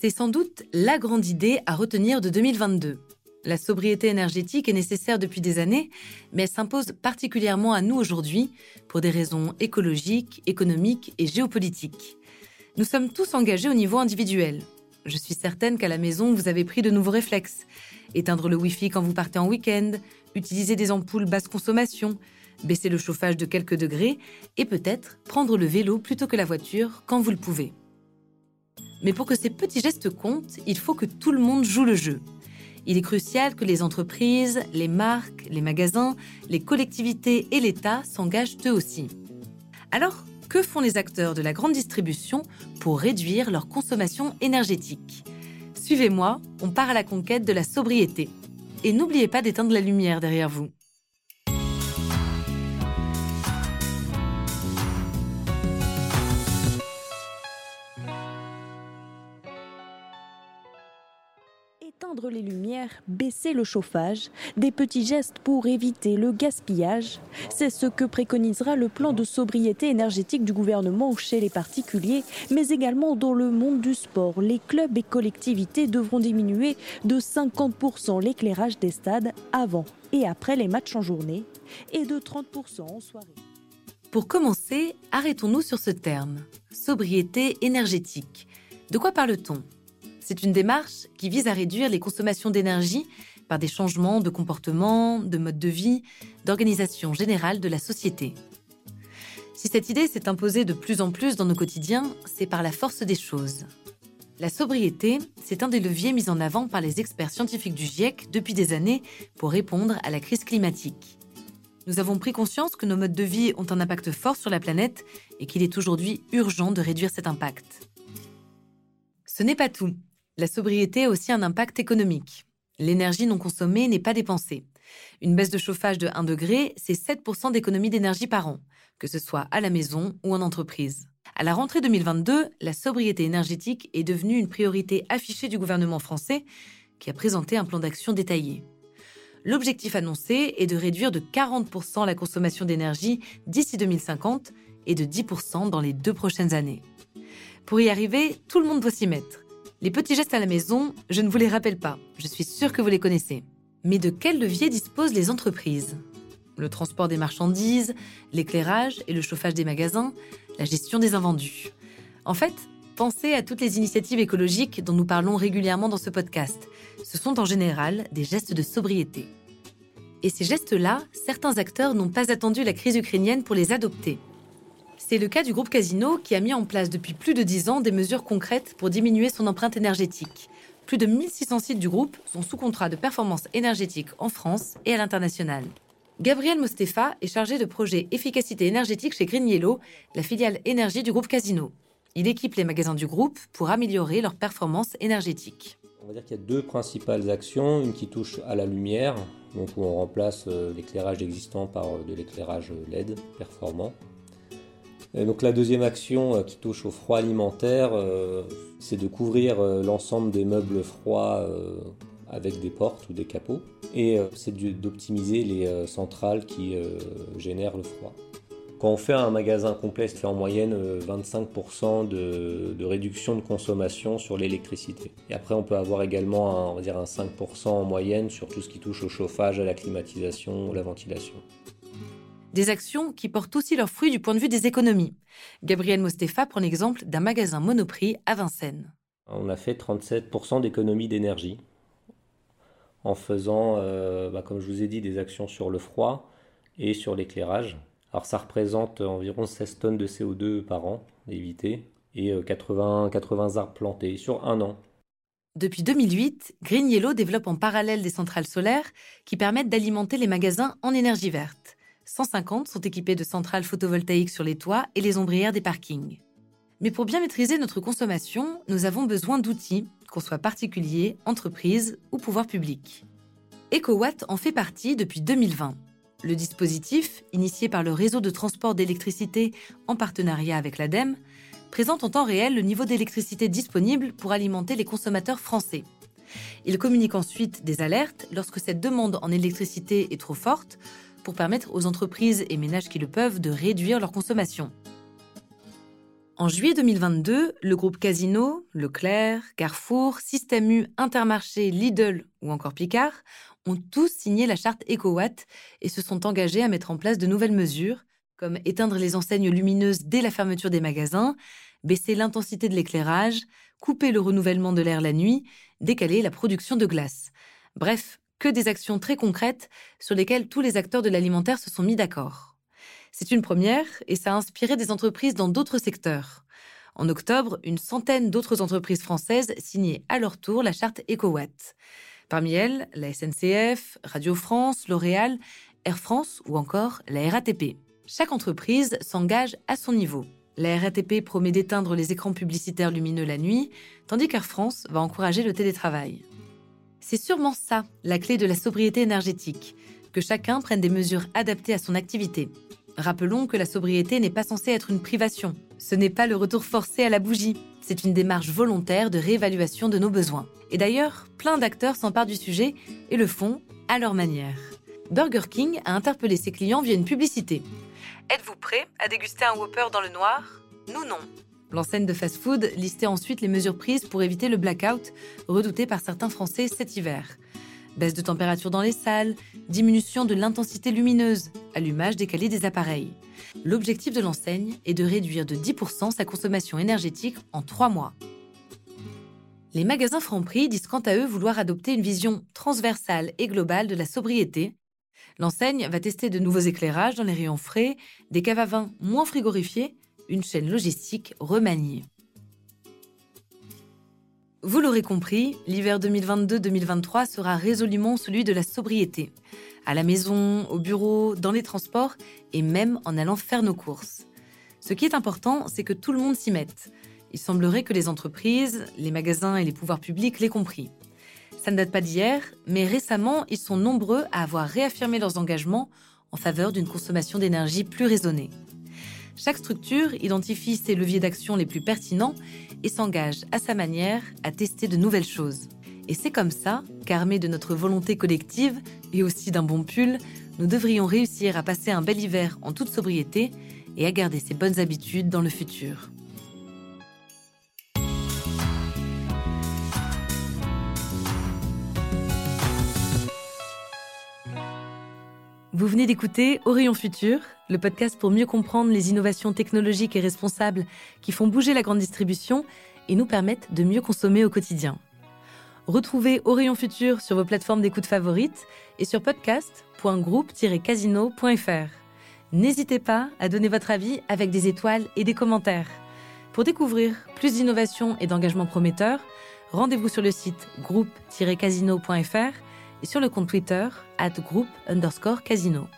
C'est sans doute la grande idée à retenir de 2022. La sobriété énergétique est nécessaire depuis des années, mais elle s'impose particulièrement à nous aujourd'hui pour des raisons écologiques, économiques et géopolitiques. Nous sommes tous engagés au niveau individuel. Je suis certaine qu'à la maison, vous avez pris de nouveaux réflexes. Éteindre le Wi-Fi quand vous partez en week-end, utiliser des ampoules basse consommation, baisser le chauffage de quelques degrés et peut-être prendre le vélo plutôt que la voiture quand vous le pouvez. Mais pour que ces petits gestes comptent, il faut que tout le monde joue le jeu. Il est crucial que les entreprises, les marques, les magasins, les collectivités et l'État s'engagent eux aussi. Alors, que font les acteurs de la grande distribution pour réduire leur consommation énergétique? Suivez-moi, on part à la conquête de la sobriété. Et n'oubliez pas d'éteindre la lumière derrière vous. Les lumières, baisser le chauffage, des petits gestes pour éviter le gaspillage. C'est ce que préconisera le plan de sobriété énergétique du gouvernement chez les particuliers, mais également dans le monde du sport. Les clubs et collectivités devront diminuer de 50% l'éclairage des stades avant et après les matchs en journée et de 30% en soirée. Pour commencer, arrêtons-nous sur ce terme, sobriété énergétique. De quoi parle-t-on? C'est une démarche qui vise à réduire les consommations d'énergie par des changements de comportement, de mode de vie, d'organisation générale de la société. Si cette idée s'est imposée de plus en plus dans nos quotidiens, c'est par la force des choses. La sobriété, c'est un des leviers mis en avant par les experts scientifiques du GIEC depuis des années pour répondre à la crise climatique. Nous avons pris conscience que nos modes de vie ont un impact fort sur la planète et qu'il est aujourd'hui urgent de réduire cet impact. Ce n'est pas tout. La sobriété a aussi un impact économique. L'énergie non consommée n'est pas dépensée. Une baisse de chauffage de 1 degré, c'est 7% d'économie d'énergie par an, que ce soit à la maison ou en entreprise. À la rentrée 2022, la sobriété énergétique est devenue une priorité affichée du gouvernement français, qui a présenté un plan d'action détaillé. L'objectif annoncé est de réduire de 40% la consommation d'énergie d'ici 2050 et de 10% dans les deux prochaines années. Pour y arriver, tout le monde doit s'y mettre. Les petits gestes à la maison, je ne vous les rappelle pas, je suis sûre que vous les connaissez. Mais de quels leviers disposent les entreprises? Le transport des marchandises, l'éclairage et le chauffage des magasins, la gestion des invendus. En fait, pensez à toutes les initiatives écologiques dont nous parlons régulièrement dans ce podcast. Ce sont en général des gestes de sobriété. Et ces gestes-là, certains acteurs n'ont pas attendu la crise ukrainienne pour les adopter. C'est le cas du groupe Casino qui a mis en place depuis plus de 10 ans des mesures concrètes pour diminuer son empreinte énergétique. Plus de 1600 sites du groupe sont sous contrat de performance énergétique en France et à l'international. Gabriel Mostefa est chargé de projet efficacité énergétique chez Green Yellow, la filiale énergie du groupe Casino. Il équipe les magasins du groupe pour améliorer leur performance énergétique. On va dire qu'il y a deux principales actions, une qui touche à la lumière, donc où on remplace euh, l'éclairage existant par euh, de l'éclairage LED performant, donc la deuxième action euh, qui touche au froid alimentaire, euh, c'est de couvrir euh, l'ensemble des meubles froids avec des portes ou des capots. Et c'est d'optimiser les centrales qui génèrent le froid. Quand on fait un magasin complet, ça fait en moyenne 25% de, réduction de consommation sur l'électricité. Et après, on peut avoir également un, on va dire un 5% en moyenne sur tout ce qui touche au chauffage, à la climatisation, ou la ventilation. Des actions qui portent aussi leurs fruits du point de vue des économies. Gabriel Mostefa prend l'exemple d'un magasin Monoprix à Vincennes. On a fait 37% d'économie d'énergie en faisant, euh, bah, comme je vous ai dit, des actions sur le froid et sur l'éclairage. Alors ça représente environ 16 tonnes de CO2 par an évité et 80, euh, 80 arbres plantés sur un an. Depuis 2008, Green Yellow développe en parallèle des centrales solaires qui permettent d'alimenter les magasins en énergie verte. 150 sont équipés de centrales photovoltaïques sur les toits et les ombrières des parkings. Mais pour bien maîtriser notre consommation, nous avons besoin d'outils, qu'on soit particulier, entreprise ou pouvoir public. EcoWatt en fait partie depuis 2020. Le dispositif, initié par le réseau de transport d'électricité en partenariat avec l'ADEME, présente en temps réel le niveau d'électricité disponible pour alimenter les consommateurs français. Il communique ensuite des alertes lorsque cette demande en électricité est trop forte pour permettre aux entreprises et ménages qui le peuvent de réduire leur consommation. En juillet 2022, le groupe Casino, Leclerc, Carrefour, Système U, Intermarché, Lidl ou encore Picard ont tous signé la charte EcoWatt et se sont engagés à mettre en place de nouvelles mesures, comme éteindre les enseignes lumineuses dès la fermeture des magasins, baisser l'intensité de l'éclairage, couper le renouvellement de l'air la nuit, décaler la production de glace. Bref, que des actions très concrètes sur lesquelles tous les acteurs de l'alimentaire se sont mis d'accord. C'est une première et ça a inspiré des entreprises dans d'autres secteurs. En octobre, une centaine d'autres entreprises françaises signaient à leur tour la charte EcoWatt. Parmi elles, la SNCF, Radio France, L'Oréal, Air France ou encore la RATP. Chaque entreprise s'engage à son niveau. La RATP promet d'éteindre les écrans publicitaires lumineux la nuit, tandis qu'Air France va encourager le télétravail. C'est sûrement ça, la clé de la sobriété énergétique, que chacun prenne des mesures adaptées à son activité. Rappelons que la sobriété n'est pas censée être une privation. Ce n'est pas le retour forcé à la bougie. C'est une démarche volontaire de réévaluation de nos besoins. Et d'ailleurs, plein d'acteurs s'emparent du sujet et le font à leur manière. Burger King a interpellé ses clients via une publicité. Êtes-vous prêt à déguster un Whopper dans le noir? Nous non. L'enseigne de fast-food listait ensuite les mesures prises pour éviter le blackout redouté par certains Français cet hiver. Baisse de température dans les salles, diminution de l'intensité lumineuse, allumage décalé des appareils. L'objectif de l'enseigne est de réduire de 10% sa consommation énergétique en trois mois. Les magasins Franprix disent quant à eux vouloir adopter une vision transversale et globale de la sobriété L'enseigne va tester de nouveaux éclairages dans les rayons frais, des caves à vin moins frigorifiés, une chaîne logistique remaniée. Vous l'aurez compris, l'hiver 2022-2023 sera résolument celui de la sobriété. À la maison, au bureau, dans les transports et même en allant faire nos courses. Ce qui est important, c'est que tout le monde s'y mette. Il semblerait que les entreprises, les magasins et les pouvoirs publics l'aient compris. Ça ne date pas d'hier, mais récemment, ils sont nombreux à avoir réaffirmé leurs engagements en faveur d'une consommation d'énergie plus raisonnée. Chaque structure identifie ses leviers d'action les plus pertinents et s'engage à sa manière à tester de nouvelles choses. Et c'est comme ça qu'armés de notre volonté collective et aussi d'un bon pull, nous devrions réussir à passer un bel hiver en toute sobriété et à garder ces bonnes habitudes dans le futur. Vous venez d'écouter Orion Futur, le podcast pour mieux comprendre les innovations technologiques et responsables qui font bouger la grande distribution et nous permettent de mieux consommer au quotidien. Retrouvez Orion Futur sur vos plateformes d'écoute favorites et sur podcast.groupe-casino.fr. N'hésitez pas à donner votre avis avec des étoiles et des commentaires. Pour découvrir plus d'innovations et d'engagements prometteurs, rendez-vous sur le site groupe-casino.fr sur le compte Twitter at group underscore casino.